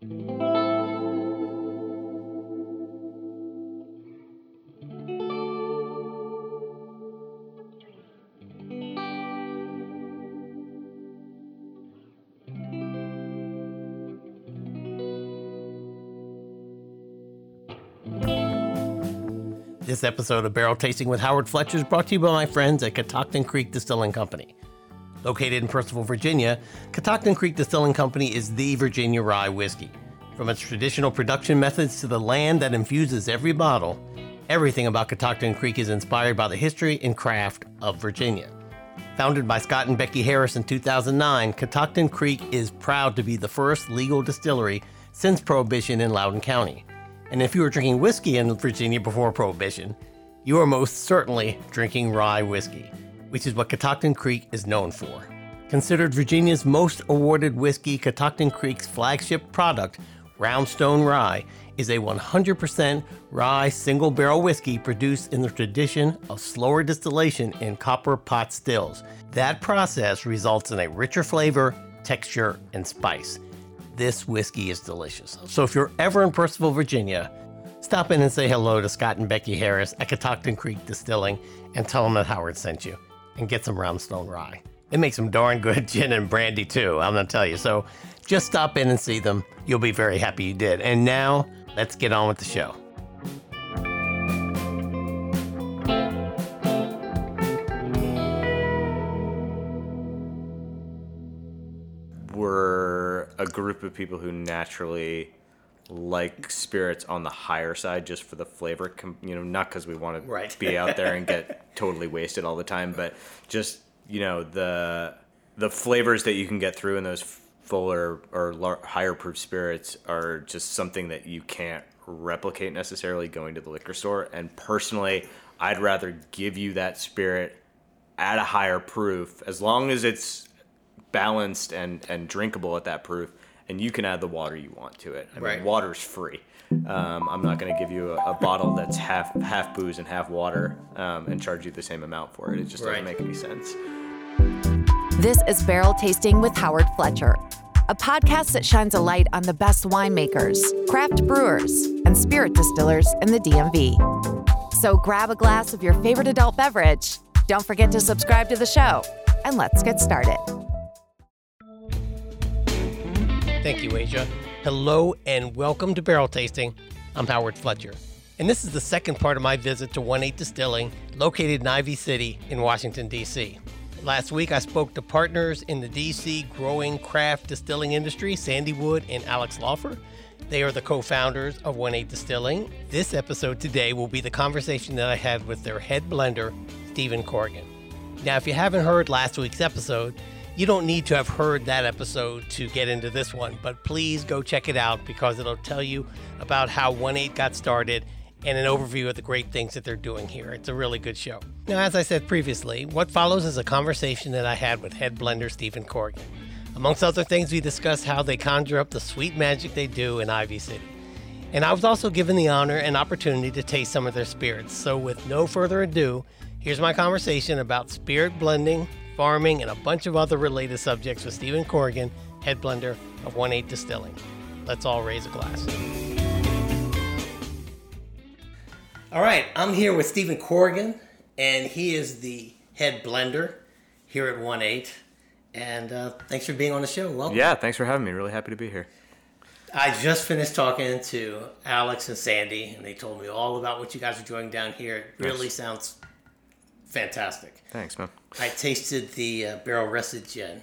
This episode of Barrel Tasting with Howard Fletcher is brought to you by my friends at Catoctin Creek Distilling Company. Located in Purcellville, Virginia, Catoctin Creek Distilling Company is the Virginia rye whiskey. From its traditional production methods to the land that infuses every bottle, everything about Catoctin Creek is inspired by the history and craft of Virginia. Founded by Scott and Becky Harris in 2009, Catoctin Creek is proud to be the first legal distillery since Prohibition in Loudoun County. And if you were drinking whiskey in Virginia before Prohibition, you are most certainly drinking rye whiskey, which is what Catoctin Creek is known for. Considered Virginia's most awarded whiskey, Catoctin Creek's flagship product, Roundstone Rye, is a 100% rye single barrel whiskey produced in the tradition of slower distillation in copper pot stills. That process results in a richer flavor, texture, and spice this whiskey is delicious. So if you're ever in Purcellville, Virginia, stop in and say hello to Scott and Becky Harris at Catoctin Creek Distilling and tell them that Howard sent you and get some Roundstone Rye. It makes some darn good gin and brandy too, I'm gonna tell you. So just stop in and see them. You'll be very happy you did. And now, let's get on with the show. We're a group of people who naturally like spirits on the higher side just for the flavor you know not because we want to right. be out there and get totally wasted all the time but just you know the the flavors that you can get through in those fuller or higher proof spirits are just something that you can't replicate necessarily going to the liquor store. And personally i'd rather give you that spirit at a higher proof as long as it's balanced and and drinkable at that proof, and you can add the water you want to it. I right. water's free. Um, I'm not going to give you a, a, bottle that's half half booze and half water um, and charge you the same amount for it. It just doesn't make any sense. This is Barrel Tasting with Howard Fletcher, a podcast that shines a light on the best winemakers, craft brewers, and spirit distillers in the DMV. So grab a glass of your favorite adult beverage. Don't forget to subscribe to the show, and let's get started. Thank you, Asia. Hello and welcome to Barrel Tasting. I'm Howard Fletcher, and this is the second part of my visit to 1-8 Distilling, located in Ivy City in Washington, D.C. Last week, I spoke to partners in the D.C. growing craft distilling industry, Sandy Wood and Alex Laufer. They are the co founders of 1-8 Distilling. This episode today will be the conversation that I had with their head blender, Stephen Corrigan. Now, if you haven't heard last week's episode, you don't need to have heard that episode to get into this one, but please go check it out because it'll tell you about how 1-8 got started and an overview of the great things that they're doing here. It's a really good show. Now, as I said previously, what follows is a conversation that I had with head blender Stephen Corrigan. Amongst other things, we discussed how they conjure up the sweet magic they do in Ivy City. And I was also given the honor and opportunity to taste some of their spirits. So, with no further ado, here's my conversation about spirit blending, farming, and a bunch of other related subjects with Stephen Corrigan, head blender of 1-8 Distilling. Let's all raise a glass. All right, I'm here with Stephen Corrigan, and he is the head blender here at 1-8. And uh, thanks for being on the show. Welcome. Yeah, thanks for having me. Really happy to be here. I just finished talking to Alex and Sandy, and they told me all about what you guys are doing down here. It really nice. sounds fantastic. Thanks, man. I tasted the uh, barrel rested gin.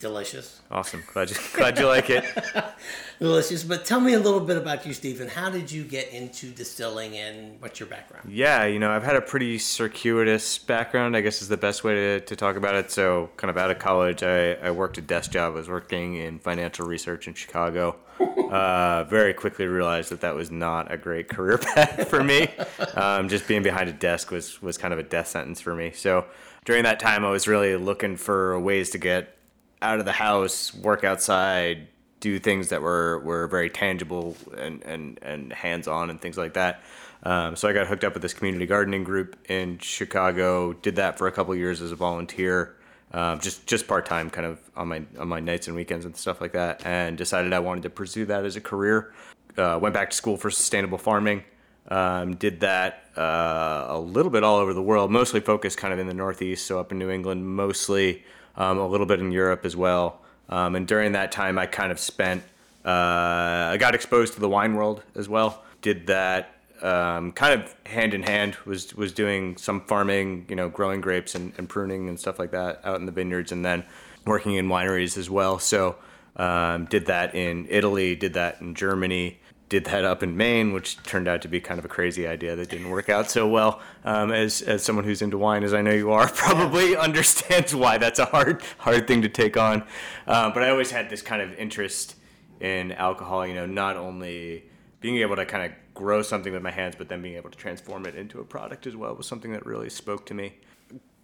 Delicious. Awesome. Glad you glad you like it. Delicious. But tell me a little bit about you, Stephen. How did you get into distilling and what's your background? Yeah, you know, I've had a pretty circuitous background, I guess is the best way to, to talk about it. So, kind of out of college, I, I worked a desk job. I was working in financial research in Chicago. Uh, very quickly realized that that was not a great career path for me. Um, just being behind a desk was, was kind of a death sentence for me. So, during that time, I was really looking for ways to get out of the house, work outside, do things that were, were very tangible and, and, and hands on and things like that. Um, so I got hooked up with this community gardening group in Chicago, did that for a couple years as a volunteer. um, just just part time, kind of on my on my nights and weekends and stuff like that, and decided I wanted to pursue that as a career. Uh, went back to school for sustainable farming. Um, did that uh, a little bit all over the world, mostly focused kind of in the Northeast, so up in New England, mostly um, a little bit in Europe as well. Um, and during that time, I kind of spent, uh, I got exposed to the wine world as well. Did that um, kind of hand in hand. Was was doing some farming, you know, growing grapes and, and, pruning and stuff like that out in the vineyards, and then working in wineries as well. So um, did that in Italy, did that in Germany, did that up in Maine, which turned out to be kind of a crazy idea that didn't work out so well. Um, as as someone who's into wine, as I know you are, probably understands why that's a hard hard thing to take on. Uh, but I always had this kind of interest in alcohol. You know, not only being able to kind of grow something with my hands, but then being able to transform it into a product as well was something that really spoke to me.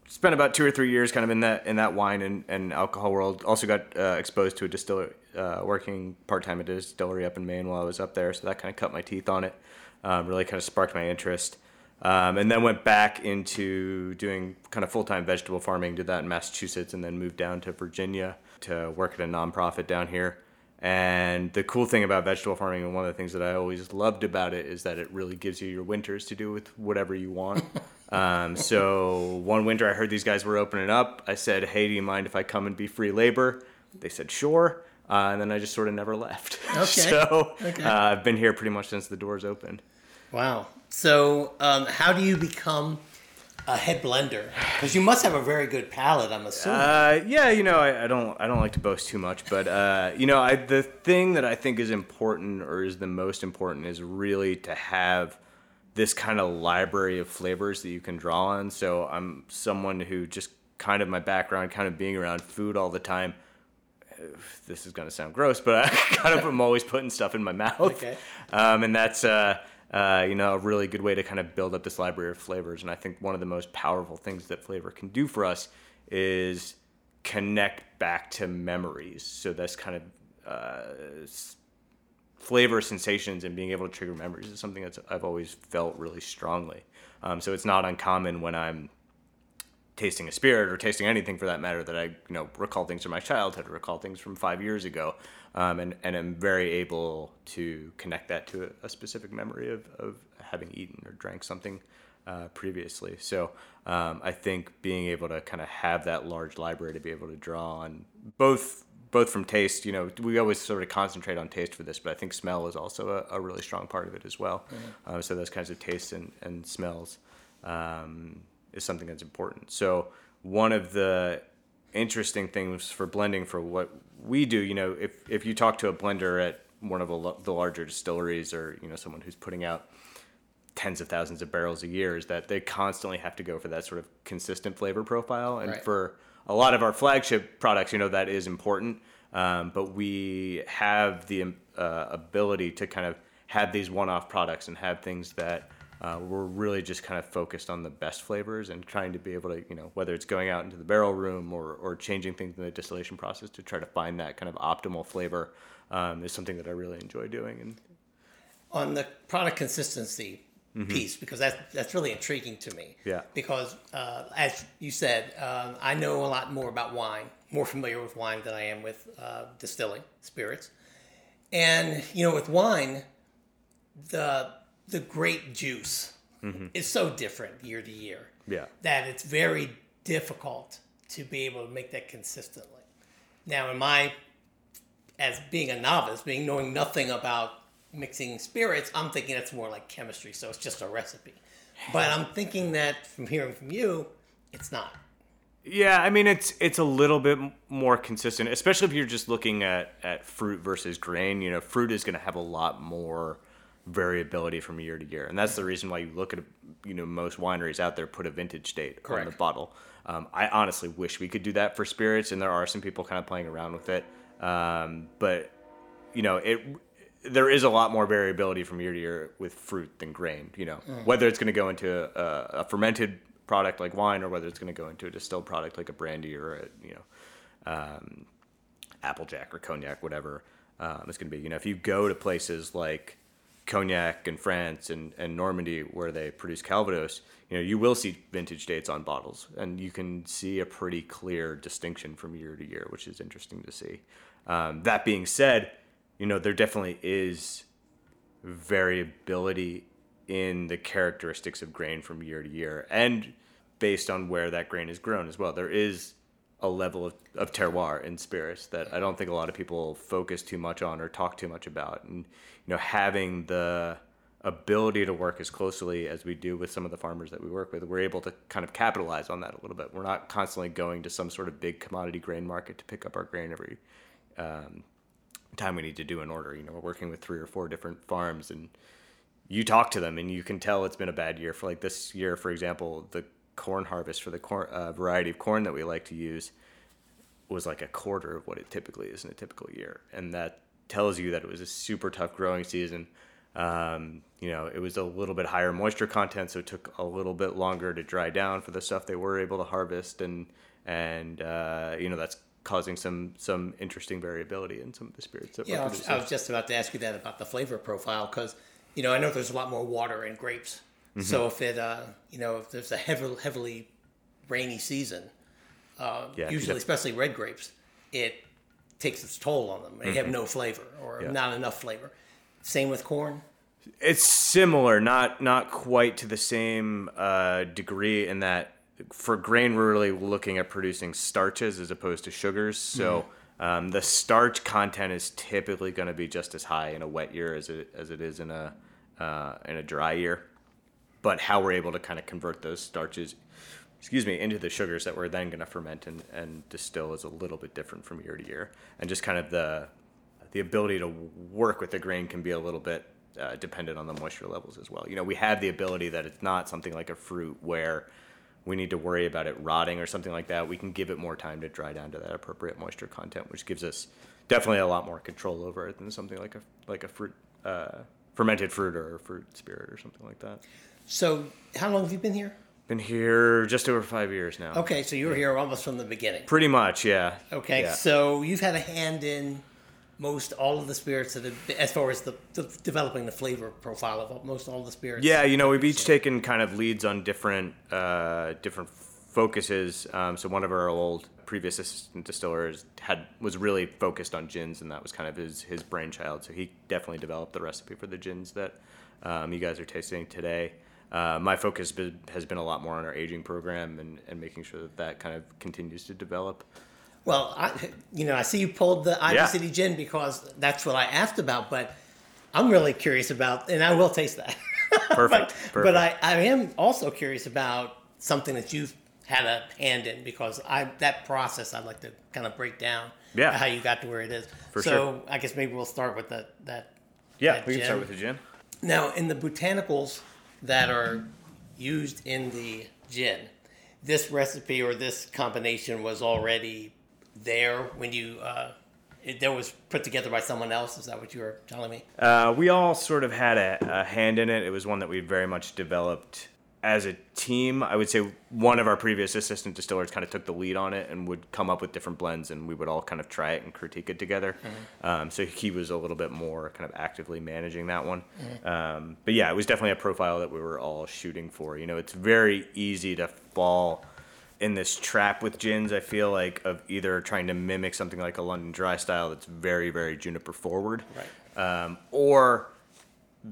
Spent about two or three years kind of in that in that wine and, and alcohol world. Also got uh, exposed to a distiller, uh, working part time at a distillery up in Maine while I was up there. So that kind of cut my teeth on it. Um, really kind of sparked my interest. Um, and then went back into doing kind of full time vegetable farming. Did that in Massachusetts, and then moved down to Virginia to work at a nonprofit down here. And the cool thing about vegetable farming, and one of the things that I always loved about it, is that it really gives you your winters to do with whatever you want. um, so one winter, I heard these guys were opening up. I said, "Hey, do you mind if I come and be free labor?" They said, "Sure." Uh, and then I just sort of never left. Okay. so okay. Uh, I've been here pretty much since the doors opened. Wow. So um, how do you become a head blender? Because you must have a very good palate, I'm assuming. Uh, yeah, you know, I, I, don't, I don't like to boast too much, but uh, you know, I, the thing that I think is important, or is the most important, is really to have this kind of library of flavors that you can draw on. So I'm someone who just kind of my background, kind of being around food all the time. This is gonna sound gross, but I kind of am always putting stuff in my mouth. Okay. Um, and that's uh, uh, you know, a really good way to kind of build up this library of flavors. And I think one of the most powerful things that flavor can do for us is connect back to memories. So that's kind of uh, flavor sensations and being able to trigger memories is something that I've always felt really strongly. Um, so it's not uncommon when I'm tasting a spirit or tasting anything for that matter that I you know recall things from my childhood, recall things from five years ago, um, and and am very able to connect that to a, a specific memory of, of having eaten or drank something uh, previously. So um, I think being able to kind of have that large library to be able to draw on both both from taste, you know, we always sort of concentrate on taste for this, but I think smell is also a, a really strong part of it as well. Mm-hmm. Uh, so those kinds of tastes and, and smells. Um, is something that's important. So one of the interesting things for blending for what we do, you know, if if you talk to a blender at one of the larger distilleries or you know someone who's putting out tens of thousands of barrels a year is that they constantly have to go for that sort of consistent flavor profile and right. for a lot of our flagship products you know that is important um, but we have the uh, ability to kind of have these one-off products and have things that uh, we're really just kind of focused on the best flavors and trying to be able to, you know, whether it's going out into the barrel room or, or changing things in the distillation process to try to find that kind of optimal flavor um, is something that I really enjoy doing. And on the product consistency mm-hmm. piece, because that's that's really intriguing to me. Yeah. Because uh, as you said, um, I know a lot more about wine, more familiar with wine than I am with uh, distilling spirits, and you know, with wine, the the grape juice mm-hmm. is so different year to year. Yeah. That it's very difficult to be able to make that consistently. Now, in my, as being a novice, being knowing nothing about mixing spirits, I'm thinking it's more like chemistry, so it's just a recipe. But I'm thinking that from hearing from you, it's not. Yeah, I mean it's it's a little bit more consistent, especially if you're just looking at at fruit versus grain. You know, fruit is going to have a lot more variability from year to year, and that's the reason why you look at you know most wineries out there put a vintage date Correct. on the bottle. Um, I honestly wish we could do that for spirits, and there are some people kind of playing around with it. Um, but you know, it there is a lot more variability from year to year with fruit than grain. You know, mm. whether it's going to go into a, a, fermented product like wine, or whether it's going to go into a distilled product like a brandy or a you know, um, applejack or cognac, whatever um, it's going to be. You know, if you go to places like Cognac in France and, and Normandy, where they produce Calvados, you know, you will see vintage dates on bottles, and you can see a pretty clear distinction from year to year, which is interesting to see. Um, that being said, you know, there definitely is variability in the characteristics of grain from year to year, and based on where that grain is grown as well. There is a level of, of terroir in spirits that I don't think a lot of people focus too much on or talk too much about. And you know, having the ability to work as closely as we do with some of the farmers that we work with, we're able to kind of capitalize on that a little bit. We're not constantly going to some sort of big commodity grain market to pick up our grain every um, time we need to do an order. You know, we're working with three or four different farms, and you talk to them, and you can tell it's been a bad year. For like this year, for example, the corn harvest for the corn, uh, variety of corn that we like to use was like a quarter of what it typically is in a typical year, and that tells you that it was a super tough growing season. Um, you know, it was a little bit higher moisture content, so it took a little bit longer to dry down for the stuff they were able to harvest, and and uh, you know that's causing some some interesting variability in some of the spirits that yeah, I was, I was just about to ask you that about the flavor profile because you know I know there's a lot more water in grapes Mm-hmm. So if it, uh, you know, if there's a heavily, heavily rainy season, uh, yeah, usually, especially red grapes, it takes its toll on them. They mm-hmm. have no flavor or yeah. not enough flavor. Same with corn. It's similar, not not quite to the same uh, degree in that for grain we're really looking at producing starches as opposed to sugars. So mm-hmm. um, the starch content is typically going to be just as high in a wet year as it as it is in a uh, in a dry year but how we're able to kind of convert those starches excuse me into the sugars that we're then going to ferment and, and distill is a little bit different from year to year and just kind of the the ability to work with the grain can be a little bit uh, dependent on the moisture levels as well you know we have the ability that it's not something like a fruit where we need to worry about it rotting or something like that we can give it more time to dry down to that appropriate moisture content which gives us definitely a lot more control over it than something like a like a fruit uh, fermented fruit or fruit spirit or something like that so, how long have you been here? Been here just over five years now. Okay, so you were here almost from the beginning. Pretty much, yeah. Okay, yeah. so you've had a hand in most all of the spirits that have, as far as the, the, developing the flavor profile of most all the spirits. Yeah, you know, we've each taken kind of leads on different uh, different focuses. Um, so one of our old previous assistant distillers had was really focused on gins, and that was kind of his his brainchild. So he definitely developed the recipe for the gins that um, you guys are tasting today uh, my focus has been a lot more on our aging program and, and making sure that that kind of continues to develop. Well, I, you know, I see you pulled the Ivy yeah. City Gin because that's what I asked about, but I'm really curious about, and I will taste that. Perfect. but, perfect. but I, I am also curious about something that you've had a hand in because I that process I'd like to kind of break down. Yeah. How you got to where it is. For so sure. I guess maybe we'll start with that that. Yeah, that we can start with the gin. Now, in the botanicals that are used in the gin. This recipe or this combination was already there when you uh, it, that was put together by someone else. Is that what you were telling me? Uh, we all sort of had a, a, hand in it. It was one that we very much developed as a team, I would say one of our previous assistant distillers kind of took the lead on it and would come up with different blends, and we would all kind of try it and critique it together. Mm-hmm. Um, so he was a little bit more kind of actively managing that one. Mm-hmm. Um, but yeah, it was definitely a profile that we were all shooting for. You know, it's very easy to fall in this trap with gins. I feel like of either trying to mimic something like a London Dry style that's very, very juniper forward, right. um, or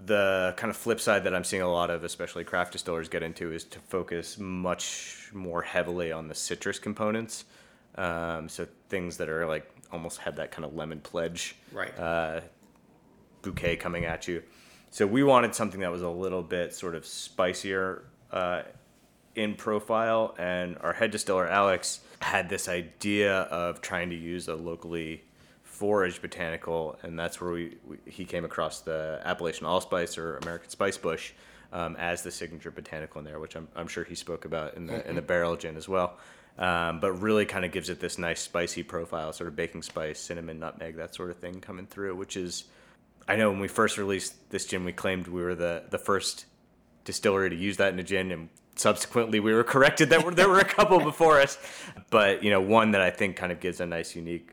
the kind of flip side that I'm seeing a lot of, especially craft distillers, get into is to focus much more heavily on the citrus components. Um, so things that are like almost have that kind of lemon pledge right. uh, bouquet coming at you. So we wanted something that was a little bit sort of spicier uh, in profile, and our head distiller Alex had this idea of trying to use a locally forage botanical, and that's where we, we, he came across the Appalachian allspice or American spice bush um, as the signature botanical in there, which I'm, I'm sure he spoke about in the in the barrel gin as well. Um, but really kind of gives it this nice spicy profile, sort of baking spice, cinnamon, nutmeg, that sort of thing coming through, which is I know when we first released this gin, we claimed we were the the first distillery to use that in a gin, and subsequently we were corrected that there were a couple before us. But you know, one that I think kind of gives a nice, unique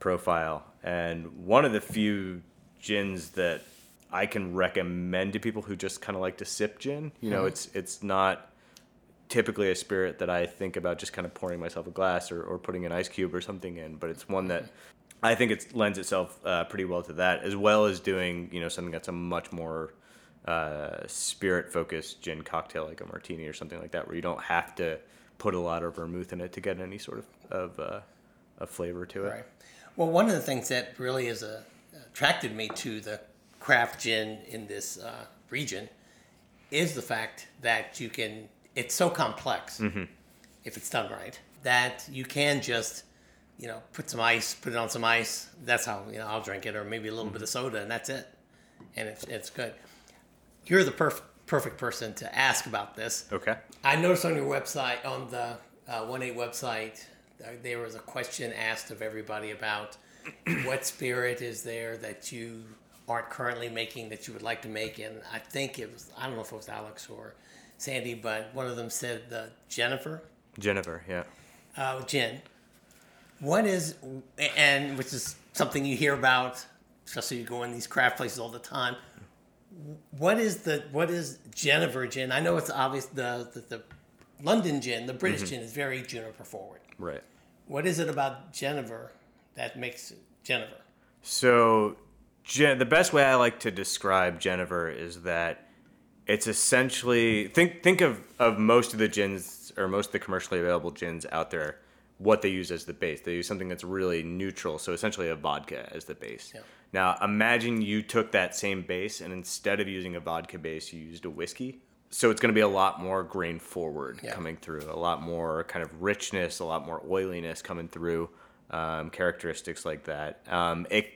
profile. And one of the few gins that I can recommend to people who just kind of like to sip gin. You know, mm-hmm. it's it's not typically a spirit that I think about just kind of pouring myself a glass or, or putting an ice cube or something in, but it's one that I think it lends itself uh, pretty well to that, as well as doing you know something that's a much more uh, spirit focused gin cocktail like a martini or something like that, where you don't have to put a lot of vermouth in it to get any sort of of, uh, of flavor to it. Right. Well, one of the things that really is a, uh, attracted me to the craft gin in this uh, region is the fact that you can. It's so complex mm-hmm. if it's done right that you can just you know put some ice, put it on some ice. That's how you know I'll drink it, or maybe a little mm-hmm. bit of soda, and that's it, and it's it's good. You're the perfect perfect person to ask about this. Okay. I noticed on your website, on the uh, One Eight website, uh, there was a question asked of everybody about what spirit is there that you aren't currently making that you would like to make, and I think it was I don't know if it was Alex or Sandy, but one of them said the Genever. Genever, yeah. Uh, Jen. What is and which is something you hear about, especially you go in these craft places all the time what is the what is Genever gin? I know it's obvious the the, the London gin, the British mm-hmm. gin is very juniper forward. Right. What is it about Genever that makes Genever? So, the best way I like to describe Genever is that it's essentially think think of of most of the gins or most of the commercially available gins out there what they use as the base. They use something that's really neutral, so essentially a vodka as the base. Yeah. Now, imagine you took that same base and instead of using a vodka base, you used a whiskey. So it's going to be a lot more grain forward yeah. coming through, a lot more kind of richness, a lot more oiliness coming through, um, characteristics like that. Um, it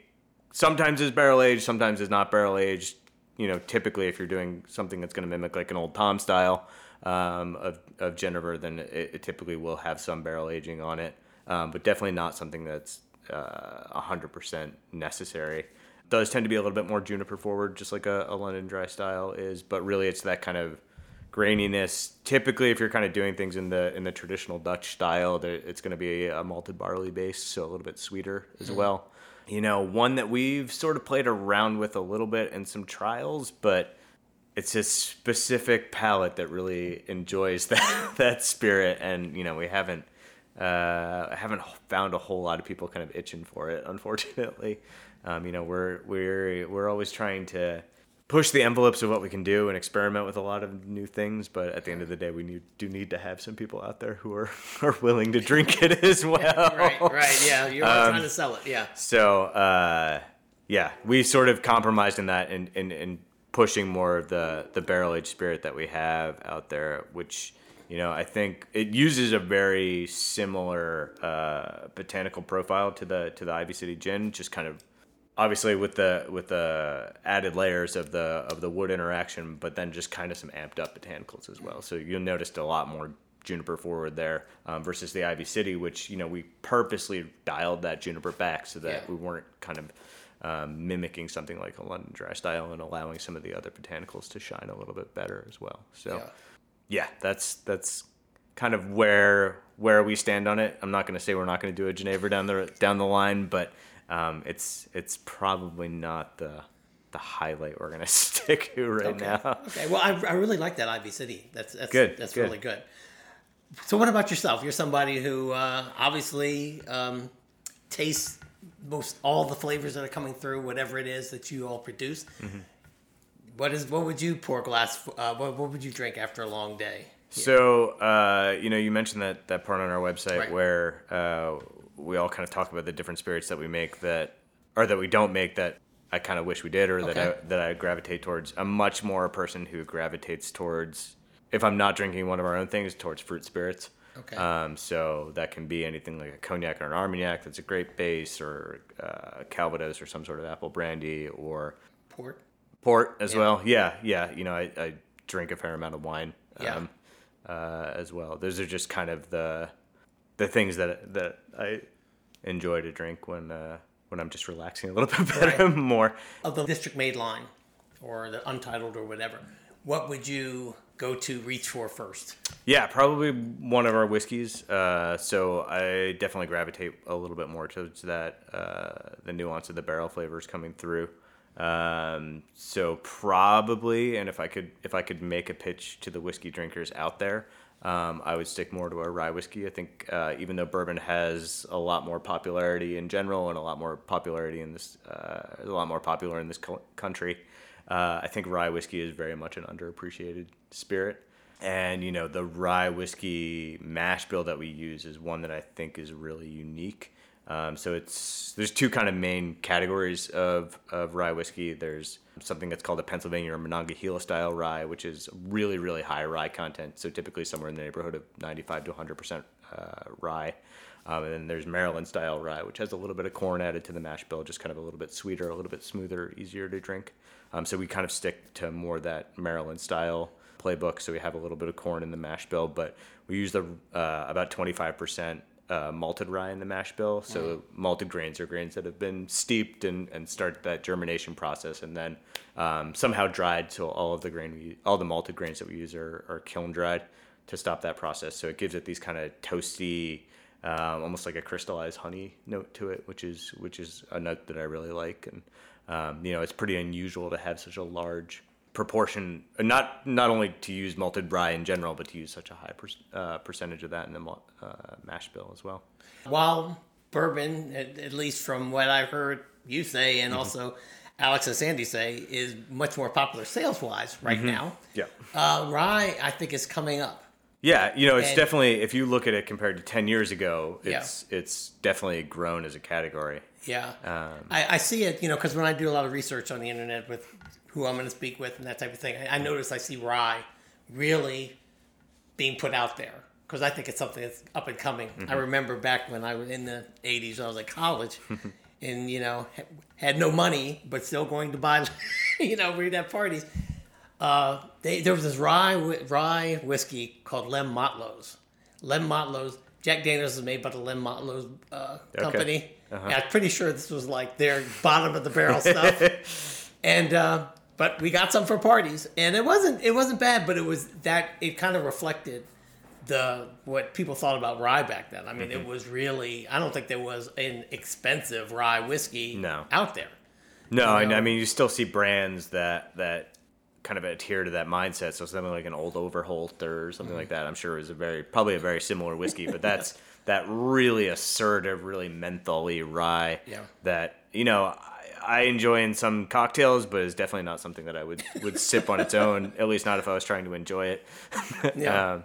sometimes is barrel aged, sometimes is not barrel aged. You know, typically if you're doing something that's going to mimic like an old Tom style um, of of Genever, then it, it, typically will have some barrel aging on it, um, but definitely not something that's uh, 100% necessary. Does tend to be a little bit more juniper forward, just like a, a London dry style is, but really it's that kind of graininess. Typically, if you're kind of doing things in the in the traditional Dutch style, it's going to be a malted barley base, so a little bit sweeter as mm-hmm. well. You know, one that we've sort of played around with a little bit in some trials, but it's a specific palate that really enjoys that that spirit, and you know, we haven't uh, I haven't found a whole lot of people kind of itching for it, unfortunately. Um, you know, we're we're we're always trying to push the envelopes of what we can do and experiment with a lot of new things. But at the end of the day, we need, do need to have some people out there who are, are willing to drink it as well. right, right, yeah. You're um, trying to sell it, yeah. So, uh, yeah, we sort of compromised in that and in, in, in pushing more of the the barrel aged spirit that we have out there, which you know, I think it uses a very similar uh, botanical profile to the to the Ivy City Gin, just kind of obviously with the with the added layers of the of the wood interaction, but then just kind of some amped up botanicals as well. So you'll notice a lot more juniper forward there um, versus the Ivy City, which you know we purposely dialed that juniper back so that yeah. we weren't kind of um, mimicking something like a London dry style and allowing some of the other botanicals to shine a little bit better as well. So. Yeah yeah, that's that's kind of where where we stand on it. I'm not going to say we're not going to do a Genever down the down the line, but um, it's it's probably not the the highlight we're going to stick to right okay. now. Okay. Well, I, I really like that Ivy City. That's that's good. That's good. really good. So, what about yourself? You're somebody who uh, obviously um, tastes most all the flavors that are coming through, whatever it is that you all produce. Mm-hmm. What is what would you pour glass? Uh, what what would you drink after a long day? So uh, you know, you mentioned that that part on our website right. where uh, we all kind of talk about the different spirits that we make that or that we don't make that I kind of wish we did or okay. that I, that I gravitate towards. I'm much more a person who gravitates towards if I'm not drinking one of our own things towards fruit spirits. Okay. Um, so that can be anything like a cognac or an armagnac that's a great base, or uh, Calvados or some sort of apple brandy, or port. Port as yeah. well. Yeah, yeah. You know, I, I, drink a fair amount of wine. Yeah. Um, uh, as well. Those are just kind of the the things that that I enjoy to drink when uh, when I'm just relaxing a little bit better right. more. Of the district made line, or the untitled or whatever, what would you go to reach for first? Yeah, probably one of our whiskeys. Uh, so I definitely gravitate a little bit more towards that, uh, the nuance of the barrel flavors coming through. Um, so probably, and if I could, if I could make a pitch to the whiskey drinkers out there, um, I would stick more to a rye whiskey. I think uh, even though bourbon has a lot more popularity in general and a lot more popularity in this, uh, a lot more popular in this co- country, uh, I think rye whiskey is very much an underappreciated spirit. And you know the rye whiskey mash bill that we use is one that I think is really unique. Um, so it's there's two kind of main categories of, of rye whiskey. There's something that's called a Pennsylvania or Monongahela style rye, which is really really high rye content. So typically somewhere in the neighborhood of 95 to 100 percent uh, rye. Um, and then there's Maryland style rye, which has a little bit of corn added to the mash bill, just kind of a little bit sweeter, a little bit smoother, easier to drink. Um, so we kind of stick to more that Maryland style playbook. So we have a little bit of corn in the mash bill, but we use the uh, about 25 percent uh, malted rye in the mash bill. So malted grains are grains that have been steeped and, and start that germination process, and then um, somehow dried. So all of the grain, we, all the malted grains that we use are, are kiln dried to stop that process. So it gives it these kind of toasty, um, almost like a crystallized honey note to it, which is which is a note that I really like. And um, you know, it's pretty unusual to have such a large proportion, not not only to use malted rye in general, but to use such a high per, uh, percentage of that in the uh, mash bill as well. While bourbon, at, at, least from what I've heard you say, and mm-hmm. also Alex and Sandy say, is much more popular sales wise right mm-hmm. now. Yeah, uh, rye I think is coming up. Yeah, you know, it's and, definitely if you look at it compared to ten years ago, it's yeah. it's definitely grown as a category. Yeah, um, I, I, see it. You know, because when I do a lot of research on the internet with who I'm going to speak with and that type of thing. I, I notice I see rye really being put out there because I think it's something that's up and coming. Mm-hmm. I remember back when I was in the 80s, I was at college and, you know, had no money, but still going to buy, you know, read at parties. Uh, they, there was this rye rye whiskey called Lem Motlow's. Lem Motlow's. Jack Daniels is made by the Lem Motlow's uh, company. Okay. Uh-huh. I'm pretty sure this was like their bottom of the barrel stuff. and uh, but we got some for parties, and it wasn't it wasn't bad, but it was that it kind of reflected the what people thought about rye back then. I mean, mm-hmm. it was really I don't think there was an expensive rye whiskey no. out there. No, you know? I mean you still see brands that that kind of adhere to that mindset. So something like an old Overholt or something mm-hmm. like that. I'm sure is a very probably a very similar whiskey, but that's that really assertive, really mentholy rye. Yeah. That you know I enjoy in some cocktails, but it's definitely not something that I would would sip on its own. At least not if I was trying to enjoy it. yeah. Um,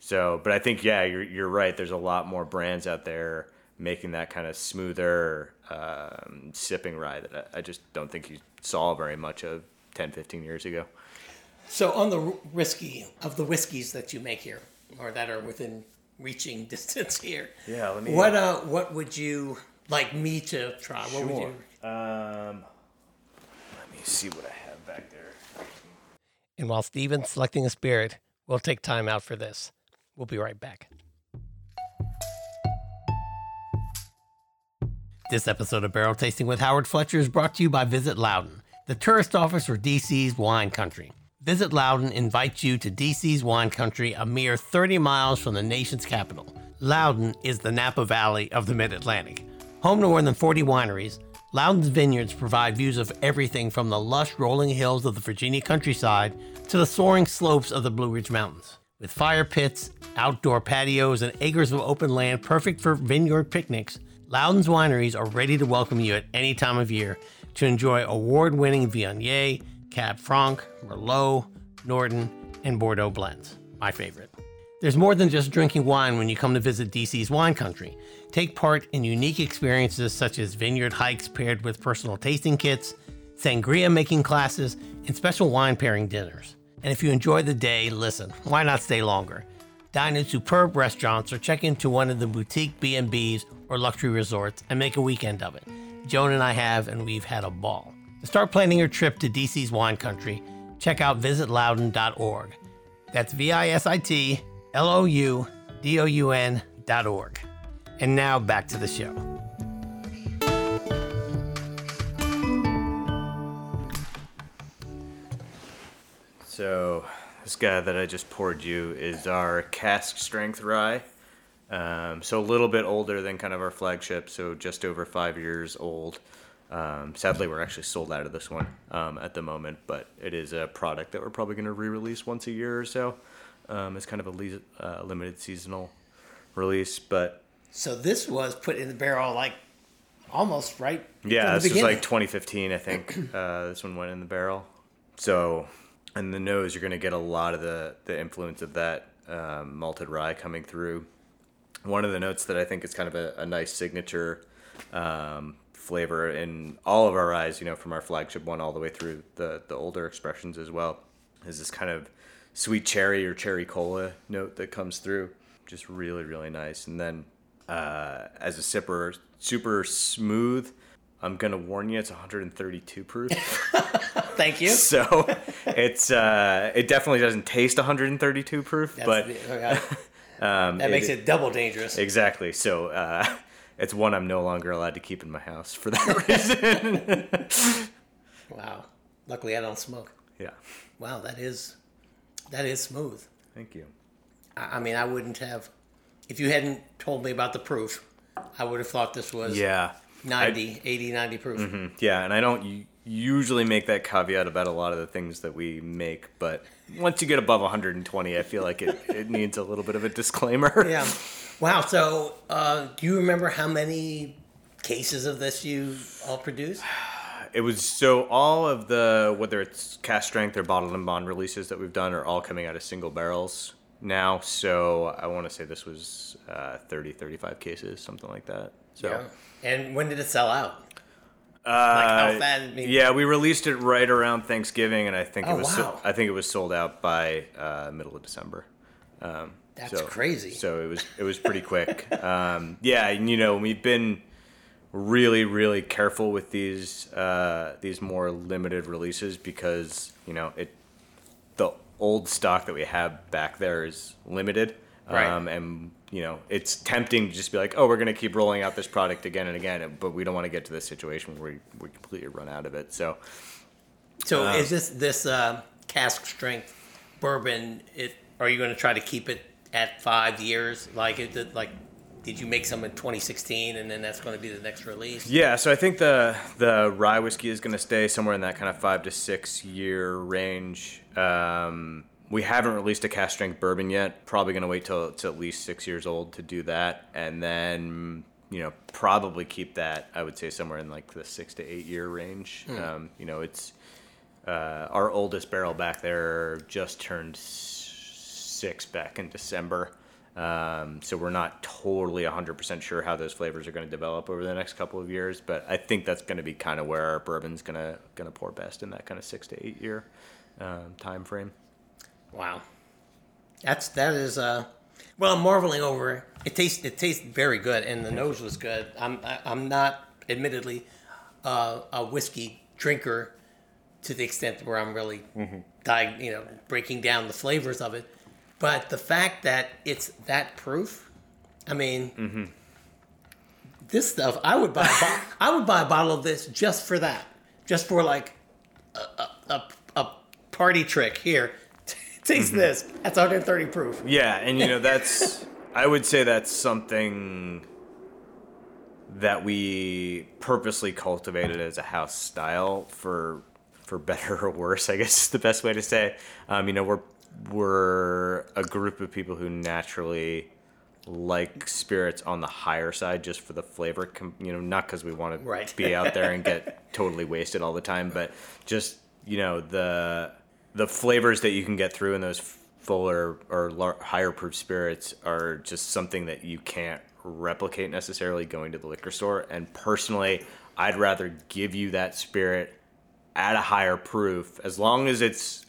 so, but I think yeah, you're you're right. There's a lot more brands out there making that kind of smoother um, sipping rye that I, I, just don't think you saw very much of 10, 15 years ago. So, on the whiskey of the whiskeys that you make here, or that are within reaching distance here, yeah. Let me. What uh, what would you like me to try? What sure. would you? Um, let me see what I have back there. And while Steven's selecting a spirit, we'll take time out for this. We'll be right back. This episode of Barrel Tasting with Howard Fletcher is brought to you by Visit Loudoun, the tourist office for DC's wine country. Visit Loudoun invites you to DC's wine country, a mere 30 miles from the nation's capital. Loudoun is the Napa Valley of the Mid Atlantic, home to more than 40 wineries Loudoun's vineyards provide views of everything from the lush rolling hills of the Virginia countryside to the soaring slopes of the Blue Ridge Mountains. With fire pits, outdoor patios, and acres of open land perfect for vineyard picnics, Loudoun's wineries are ready to welcome you at any time of year to enjoy award winning Viognier, Cab Franc, Merlot, Norton, and Bordeaux blends. My favorite. There's more than just drinking wine when you come to visit DC's wine country. Take part in unique experiences such as vineyard hikes paired with personal tasting kits, sangria making classes, and special wine pairing dinners. And if you enjoy the day, listen, why not stay longer? Dine in superb restaurants or check into one of the boutique B&Bs or luxury resorts and make a weekend of it. Joan and I have, and we've had a ball. Start planning your trip to DC's wine country, check out visitloudoun.org. That's V I S I T L O U D O U N.org. And now back to the show. So, this guy that I just poured you is our cask strength rye. Um, so, a little bit older than kind of our flagship, so just over five years old. Um, sadly, we're actually sold out of this one um, at the moment, but it is a product that we're probably going to re-release once a year or so. Um, it's kind of a le- uh, limited seasonal release, but so this was put in the barrel like almost right. Yeah, this was like 2015, I think. uh, this one went in the barrel. So, and the nose, you're going to get a lot of the the influence of that um, malted rye coming through. One of the notes that I think is kind of a, a nice signature um, flavor in all of our eyes, you know, from our flagship one all the way through the the older expressions as well, is this kind of sweet cherry or cherry cola note that comes through. Just really, really nice. And then uh, as a sipper, super smooth. I'm gonna warn you, it's 132 proof. Thank you. So it's uh, it definitely doesn't taste 132 proof, That's but the, um, that makes it, it, double dangerous. Exactly. So uh, it's one I'm no longer allowed to keep in my house for that reason. wow. Luckily, I don't smoke. Yeah. Wow, that is that is smooth. Thank you. I, I mean, I wouldn't have if you hadn't told me about the proof. I would have thought this was yeah 90, I, 80, 90 proof. Mm-hmm. Yeah, and I don't usually make that caveat about a lot of the things that we make, but once you get above 120, I feel like it, it needs a little bit of a disclaimer. Yeah. Wow. So, uh, do you remember how many cases of this you all produced? It was so all of the whether it's cask strength or bottled and bond releases that we've done are all coming out of single barrels now. So I want to say this was uh, 30, 35 cases, something like that. So. Yeah. And when did it sell out? Uh, like fast, yeah, we released it right around Thanksgiving, and I think oh, it was wow. so, I think it was sold out by uh, middle of December. Um, That's so, crazy. So it was it was pretty quick. um, yeah, and you know we've been really really careful with these uh, these more limited releases because you know it the old stock that we have back there is limited. Right. Um, and you know, it's tempting to just be like, oh, we're going to keep rolling out this product again and again, but we don't want to get to this situation where we, we completely run out of it. So, so uh, is this this uh, cask strength bourbon? It are you going to try to keep it at five years? Like it, like did you make some in 2016 and then that's going to be the next release yeah so i think the the rye whiskey is going to stay somewhere in that kind of five to six year range um, we haven't released a cask strength bourbon yet. Probably going to wait till it's at least six years old to do that, and then you know probably keep that. I would say somewhere in like the six to eight year range. Mm. Um, you know, it's uh, our oldest barrel back there just turned six back in December. Um, so we're not totally 100% sure how those flavors are going to develop over the next couple of years, but I think that's going to be kind of where our bourbon's going to going to pour best in that kind of six to eight year um, time frame. Wow, that's that is uh, well, I'm marveling over it. It tastes it tastes very good, and the nose was good. I'm I, am i am not admittedly uh, a whiskey drinker to the extent where I'm really mm-hmm. di- you know breaking down the flavors of it, but the fact that it's that proof, I mean. Mm-hmm. This stuff, I would buy. Bo- I would buy a bottle of this just for that, just for like a, a, a, party trick. Here, Taste mm-hmm. this. That's 130 proof. Yeah, and you know that's I would say that's something that we purposely cultivated as a house style for for better or worse. I guess is the best way to say. Um, you know, we're we're a group of people who naturally like spirits on the higher side just for the flavor you know not because we want to right. be out there and get totally wasted all the time but just you know the the flavors that you can get through in those fuller or higher proof spirits are just something that you can't replicate necessarily going to the liquor store. And personally, I'd rather give you that spirit at a higher proof as long as it's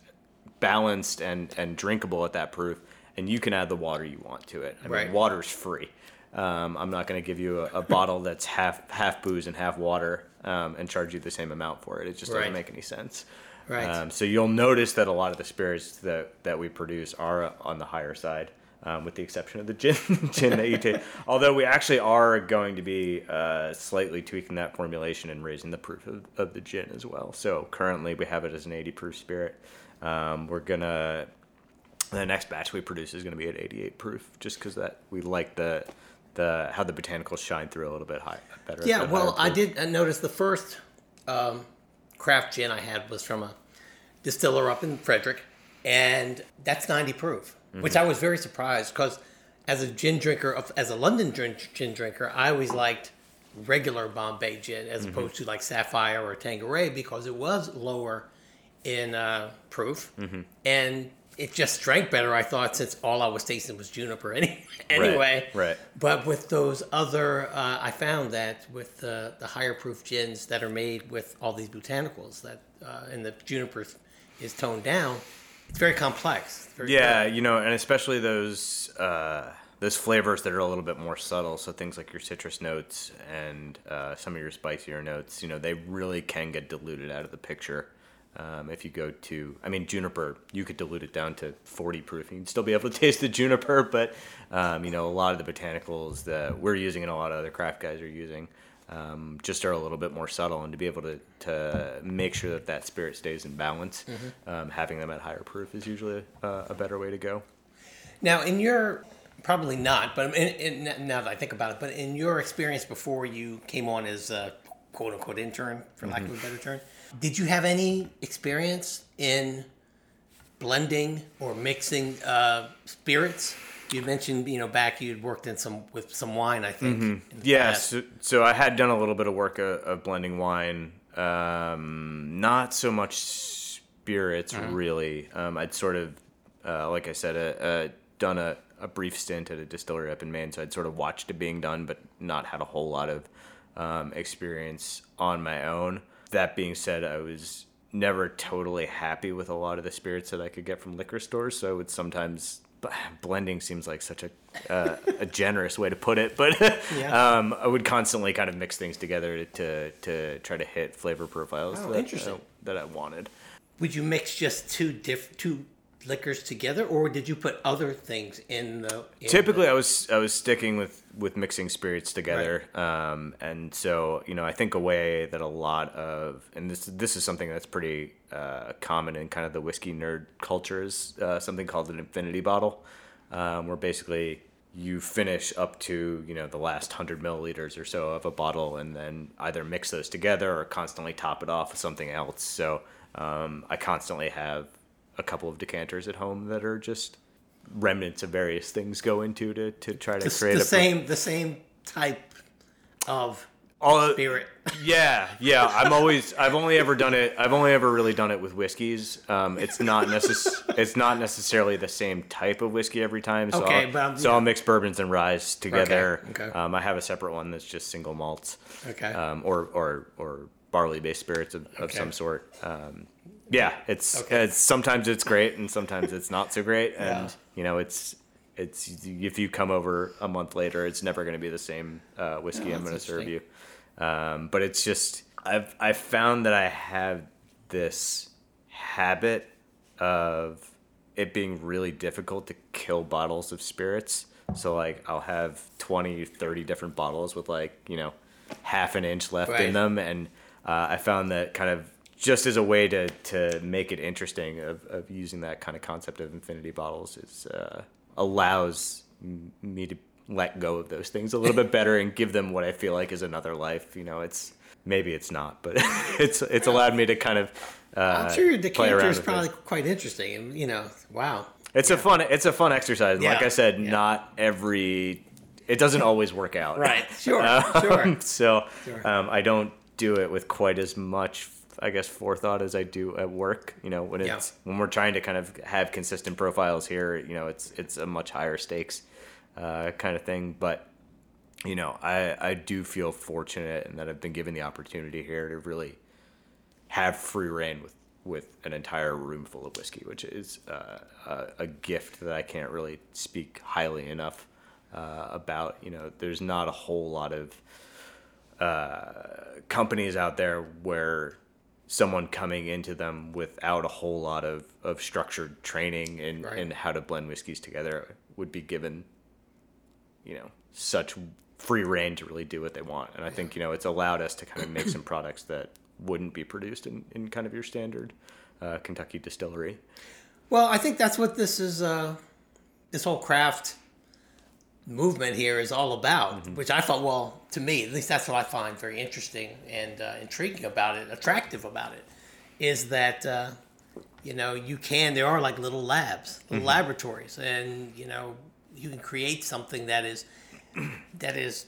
balanced and, and drinkable at that proof and you can add the water you want to it. I right. mean, water's free. Um, I'm not going to give you a, a, bottle that's half half booze and half water um, and charge you the same amount for it. It just doesn't make any sense. Right. Um, so you'll notice that a lot of the spirits that, that we produce are on the higher side, um, with the exception of the gin, gin that you take. Although we actually are going to be uh, slightly tweaking that formulation and raising the proof of, of, the gin as well. So currently we have it as an 80 proof spirit. Um, we're gonna the next batch we produce is going to be at 88 proof, just because that we like the the how the botanicals shine through a little bit high better. Yeah, well, I did notice the first um, craft gin I had was from a distiller up in Frederick, and that's 90 proof, mm-hmm. which I was very surprised because as a gin drinker, as a London gin, gin drinker, I always liked regular Bombay gin as mm-hmm. opposed to like Sapphire or Tanqueray because it was lower in uh, proof mm-hmm. and it just drank better. I thought since all I was tasting was juniper any, anyway. Right, right. But with those other, uh, I found that with the, the higher proof gins that are made with all these botanicals that uh, and the juniper is toned down, it's very complex. Very yeah, good. you know, and especially those uh, those flavors that are a little bit more subtle. So things like your citrus notes and uh, some of your spicier notes, you know, they really can get diluted out of the picture. Um, if you go to, I mean, juniper, you could dilute it down to 40 proof. You'd still be able to taste the juniper, but, um, you know, a lot of the botanicals that we're using and a lot of other craft guys are using um, just are a little bit more subtle. And to be able to, to make sure that that spirit stays in balance, mm-hmm. Um, having them at higher proof is usually a, a, better way to go. Now, in your, probably not, but in, in, now that I think about it, but in your experience before you came on as a quote unquote intern, for lack mm-hmm. of a better term, did you have any experience in blending or mixing uh, spirits? You mentioned, you know, back you'd worked in some with some wine, I think. Mm-hmm. Yeah, so, so, I had done a little bit of work of, of blending wine. Um, not so much spirits, mm-hmm. really. Um, I'd sort of, uh, like I said, uh, uh, done a, a brief stint at a distillery up in Maine, so I'd sort of watched it being done, but not had a whole lot of um, experience on my own that being said, I was never totally happy with a lot of the spirits that I could get from liquor stores. So I would sometimes blending seems like such a uh, a generous way to put it, but yeah. um, I would constantly kind of mix things together to to, try to hit flavor profiles oh, that, uh, that I wanted. Would you mix just two diff two liquors together, or did you put other things in the? In Typically, the... I was I was sticking with with mixing spirits together, right. um, and so you know I think a way that a lot of and this this is something that's pretty uh, common in kind of the whiskey nerd culture is uh, something called an infinity bottle, um, where basically you finish up to you know the last 100 milliliters or so of a bottle and then either mix those together or constantly top it off with something else so um, i constantly have a couple of decanters at home that are just remnants of various things go into to, to try to the, create the same the same type of all spirit. Yeah, yeah. I'm always. I've only ever done it. I've only ever really done it with whiskeys. Um, it's not necess- It's not necessarily the same type of whiskey every time. So okay, I'll, but so yeah. I'll mix bourbons and rye together. Okay. okay. Um, I have a separate one that's just single malts. Okay. Um, or or or barley based spirits of, of okay. some sort. Um, yeah, it's okay. it's sometimes it's great and sometimes it's not so great, and yeah. you know it's it's if you come over a month later, it's never going to be the same uh, whiskey oh, I'm going to serve you. Um, but it's just I've I've found that I have this habit of it being really difficult to kill bottles of spirits. So like I'll have 20, 30 different bottles with like, you know, half an inch left right. in them and uh, I found that kind of just as a way to, to make it interesting of, of using that kind of concept of infinity bottles is uh, allows me to let go of those things a little bit better and give them what I feel like is another life. You know, it's maybe it's not, but it's it's allowed me to kind of. Uh, I'm sure your decanter is probably it. quite interesting, and you know, wow. It's yeah. a fun it's a fun exercise. Yeah. Like I said, yeah. not every it doesn't always work out. Right. Sure. Um, sure. So sure. Um, I don't do it with quite as much I guess forethought as I do at work. You know, when it's yeah. when we're trying to kind of have consistent profiles here, you know, it's it's a much higher stakes uh, kind of thing. But you know, I I do feel fortunate and that I've been given the opportunity here to really have free rein with with an entire room full of whiskey, which is uh, a, a, gift that I can't really speak highly enough uh, about. You know, there's not a whole lot of uh, companies out there where someone coming into them without a whole lot of, of structured training and, right. in how to blend whiskeys together would be given, you know, such free rein to really do what they want. And I think, you know, it's allowed us to kind of make some products that wouldn't be produced in, in kind of your standard uh, Kentucky distillery. Well, I think that's what this is, uh, this whole craft movement here is all about, mm-hmm. which I thought, well, to me, at least that's what I find very interesting and uh, intriguing about it, attractive about it, is that, uh, you know, you can, there are like little labs, little mm-hmm. laboratories, and, you know, you can create something that is, that is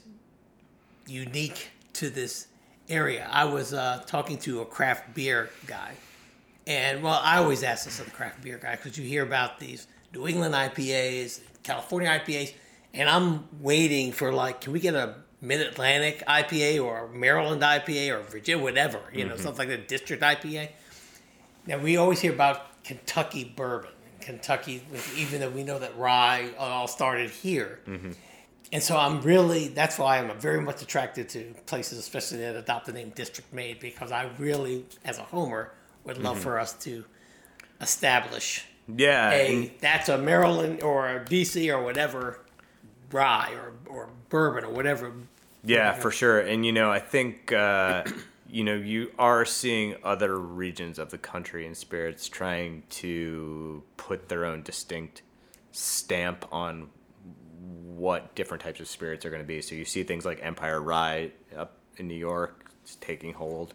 unique to this area. I was uh, talking to a craft beer guy, and well, I always ask this of the craft beer guy because you hear about these New England IPAs, California IPAs, and I'm waiting for like, can we get a Mid Atlantic IPA or Maryland IPA or Virginia, whatever, you know, mm-hmm. something like the District IPA. Now we always hear about Kentucky bourbon, Kentucky, even though we know that rye all started here. Mm-hmm and so I'm really that's why I'm very much attracted to places, especially that adopt the name District Made, because I really, as a homer, would love mm-hmm. for us to establish. Yeah, a that's a Maryland or a DC or whatever rye or or bourbon or whatever. Yeah, for sure. And you know, I think uh, you know you are seeing other regions of the country and spirits trying to put their own distinct stamp on what different types of spirits are going to be. So you see things like Empire Rye up in New York taking hold.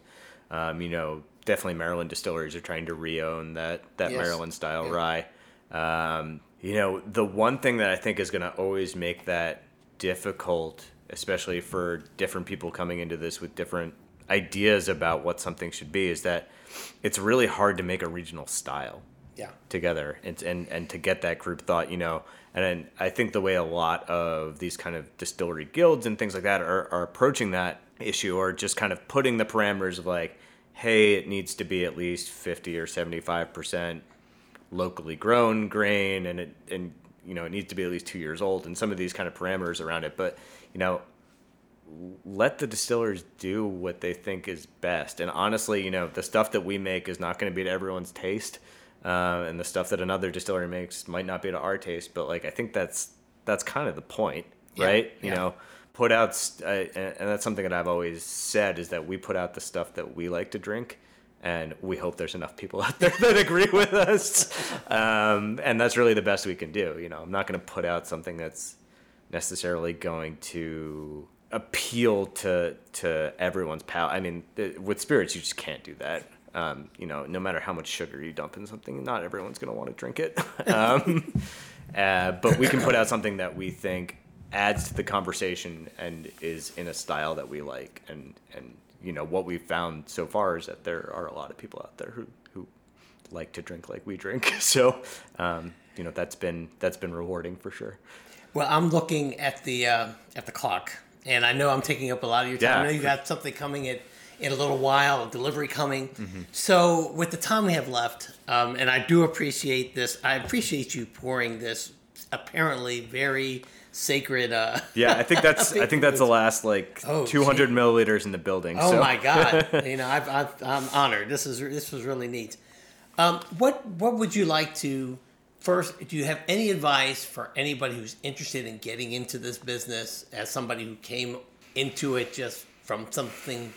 Um, you know, definitely Maryland distilleries are trying to re-own that that yes. Maryland style yeah. rye. Um, you know, the one thing that I think is going to always make that difficult, especially for different people coming into this with different ideas about what something should be, is that it's really hard to make a regional style yeah. together and, and and to get that group thought you know and I think the way a lot of these kind of distillery guilds and things like that are, are approaching that issue or just kind of putting the parameters of like hey it needs to be at least 50 or 75 percent locally grown grain and it and you know it needs to be at least two years old and some of these kind of parameters around it but you know let the distillers do what they think is best and honestly you know the stuff that we make is not going to be to everyone's taste uh, and the stuff that another distillery makes might not be to our taste. But like I think that's that's kind of the point, yeah. right? You yeah. know, put out uh, and that's something that I've always said is that we put out the stuff that we like to drink. And we hope there's enough people out there that agree with us, um, and that's really the best we can do. You know, I'm not going to put out something that's necessarily going to appeal to to everyone's palate. I mean, with spirits, you just can't do that. Um, you know, no matter how much sugar you dump in something, not everyone's going to want to drink it. um, uh, but we can put out something that we think adds to the conversation and is in a style that we like. And, and you know, what we've found so far is that there are a lot of people out there who, who like to drink like we drink. So, um, you know, that's been, that's been rewarding for sure. Well, I'm looking at the, uh, at the clock and I know I'm taking up a lot of your time. Yeah. I know you got something coming at in a little while, delivery coming. Mm-hmm. So, with the time we have left, um, and I do appreciate this, I appreciate you pouring this apparently very sacred. Uh, yeah, I think that's I think that's the last like oh, 200 geez. milliliters in the building. Oh so. my god! you know, I've, i am honored. This is this was really neat. Um, what what would you like to first? Do you have any advice for anybody who's interested in getting into this business as somebody who came into it just from something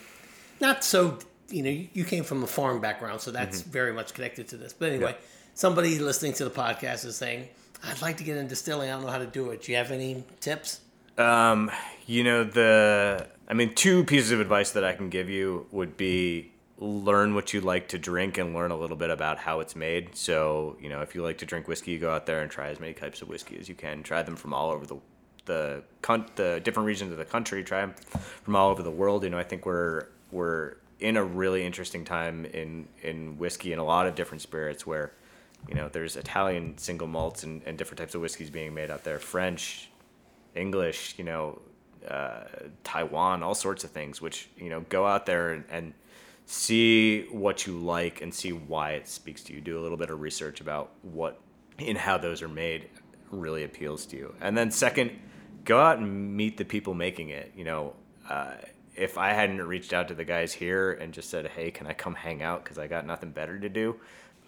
not so you know you came from a farm background so that's mm-hmm. very much connected to this but anyway yeah. somebody listening to the podcast is saying i'd like to get into distilling. I don't know how to do it. Do you have any tips? Um, you know the i mean two pieces of advice that i can give you would be learn what you like to drink and learn a little bit about how it's made. So you know if you like to drink whiskey go out there and try as many types of whiskey as you can. Try them from all over the the the different regions of the country. Try them from all over the world. You know i think we're we're in a really interesting time in in whiskey and a lot of different spirits where you know there's Italian single malts and, and different types of whiskeys being made out there, French, English, you know, uh, Taiwan, all sorts of things. Which you know go out there and, and see what you like and see why it speaks to you. Do a little bit of research about what and how those are made really appeals to you. And then second, go out and meet the people making it. You know, uh, if I hadn't reached out to the guys here and just said, "Hey, can I come hang out?" because I got nothing better to do,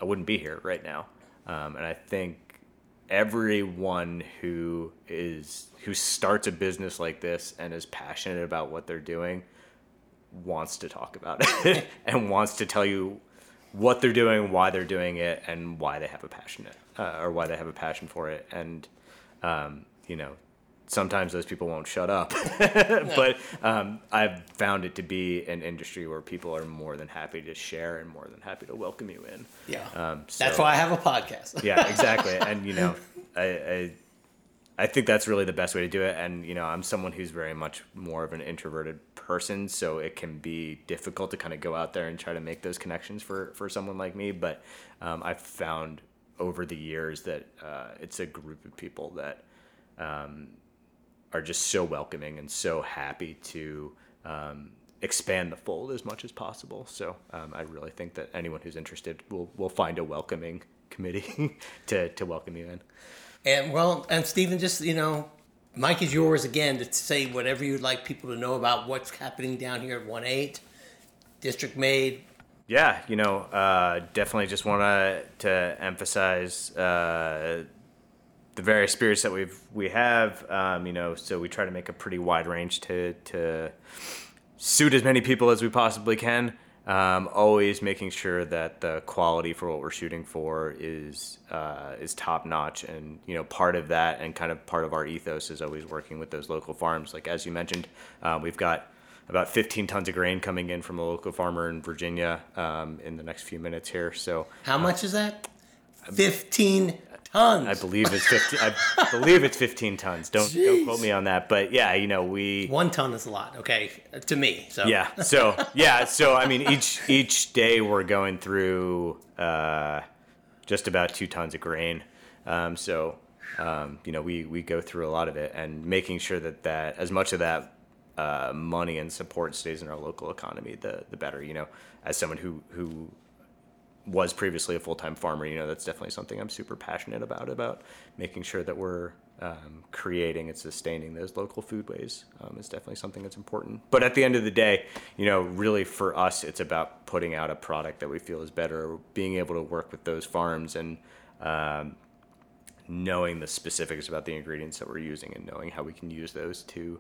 I wouldn't be here right now. Um, and I think everyone who is who starts a business like this and is passionate about what they're doing wants to talk about it and wants to tell you what they're doing, why they're doing it, and why they have a passion uh, or why they have a passion for it. And um, you know, sometimes those people won't shut up. but um, I've found it to be an industry where people are more than happy to share and more than happy to welcome you in. Yeah. Um, so, that's why I have a podcast. yeah, exactly. And, you know, I, I, I think that's really the best way to do it. And, you know, I'm someone who's very much more of an introverted person. So it can be difficult to kind of go out there and try to make those connections for, for someone like me. But um, I've found over the years that uh, it's a group of people that um, are just so welcoming and so happy to um, expand the fold as much as possible. So um, I really think that anyone who's interested will will find a welcoming committee to to welcome you in. And well, and Stephen, just you know, mic is yours again to say whatever you'd like people to know about what's happening down here at One Eight District Made. Yeah, you know, uh, definitely just want to to emphasize. Uh, the various spirits that we've we have. Um, you know, so we try to make a pretty wide range to to suit as many people as we possibly can. Um, always making sure that the quality for what we're shooting for is uh, is top notch, and you know, part of that and kind of part of our ethos is always working with those local farms. Like as you mentioned, uh, we've got about 15 tons of grain coming in from a local farmer in Virginia um, in the next few minutes here. So, how much is that? 15 tons. I believe it's fifteen. I believe it's fifteen tons. Don't Jeez. don't quote me on that. But yeah, you know we one ton is a lot. Okay, to me. So yeah. So yeah. So I mean, each each day we're going through uh, just about two tons of grain. Um, so um, you know we we go through a lot of it and making sure that that as much of that uh, money and support stays in our local economy, the the better. You know, as someone who who was previously a full time farmer, you know, that's definitely something I'm super passionate about, about making sure that we're um, creating and sustaining those local foodways um, is definitely something that's important. But at the end of the day, you know, really for us, it's about putting out a product that we feel is better, being able to work with those farms and um, knowing the specifics about the ingredients that we're using and knowing how we can use those to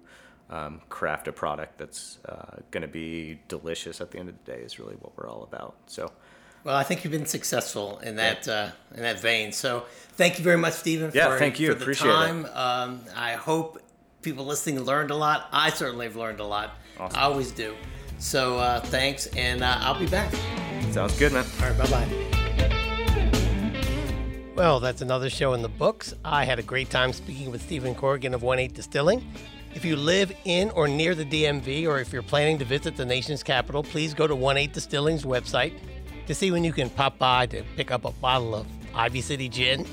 um, craft a product that's uh, going to be delicious at the end of the day is really what we're all about. So, well, I think you've been successful in that yeah. uh, in that vein. So thank you very much, Stephen. Yeah, for, thank you. For the Appreciate time. it. Um, I hope people listening learned a lot. I certainly have learned a lot. Awesome. I always do. So uh, thanks, and uh, I'll be back. Sounds good, man. All right, bye bye. Well, that's another show in the books. I had a great time speaking with Stephen Corrigan of One Eight Distilling. If you live in or near the DMV, or if you're planning to visit the nation's capital, please go to One Eight Distilling's website to see when you can pop by to pick up a bottle of Ivy City Gin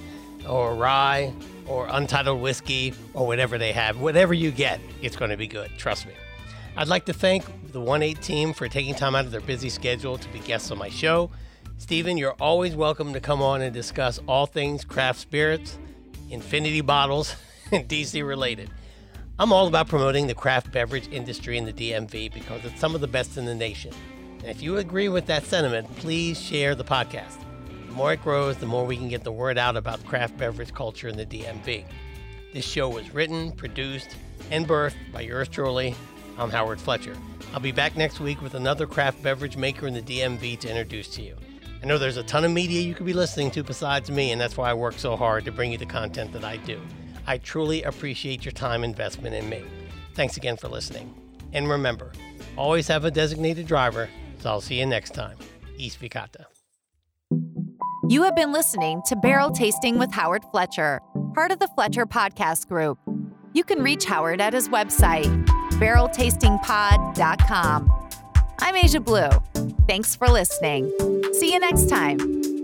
or rye or untitled whiskey or whatever they have. Whatever you get, it's going to be good. Trust me. I'd like to thank the 1 8 team for taking time out of their busy schedule to be guests on my show. Stephen, you're always welcome to come on and discuss all things craft spirits, infinity bottles, and DC related. I'm all about promoting the craft beverage industry in the DMV because it's some of the best in the nation. And if you agree with that sentiment, please share the podcast. The more it grows, the more we can get the word out about craft beverage culture in the DMV. This show was written, produced, and birthed by yours truly. I'm Howard Fletcher. I'll be back next week with another craft beverage maker in the DMV to introduce to you. I know there's a ton of media you could be listening to besides me, and that's why I work so hard to bring you the content that I do. I truly appreciate your time investment in me. Thanks again for listening. And remember, always have a designated driver so I'll see you next time. East Vicata. You have been listening to Barrel Tasting with Howard Fletcher, part of the Fletcher Podcast Group. You can reach Howard at his website, barreltastingpod.com. I'm Asia Blue. Thanks for listening. See you next time.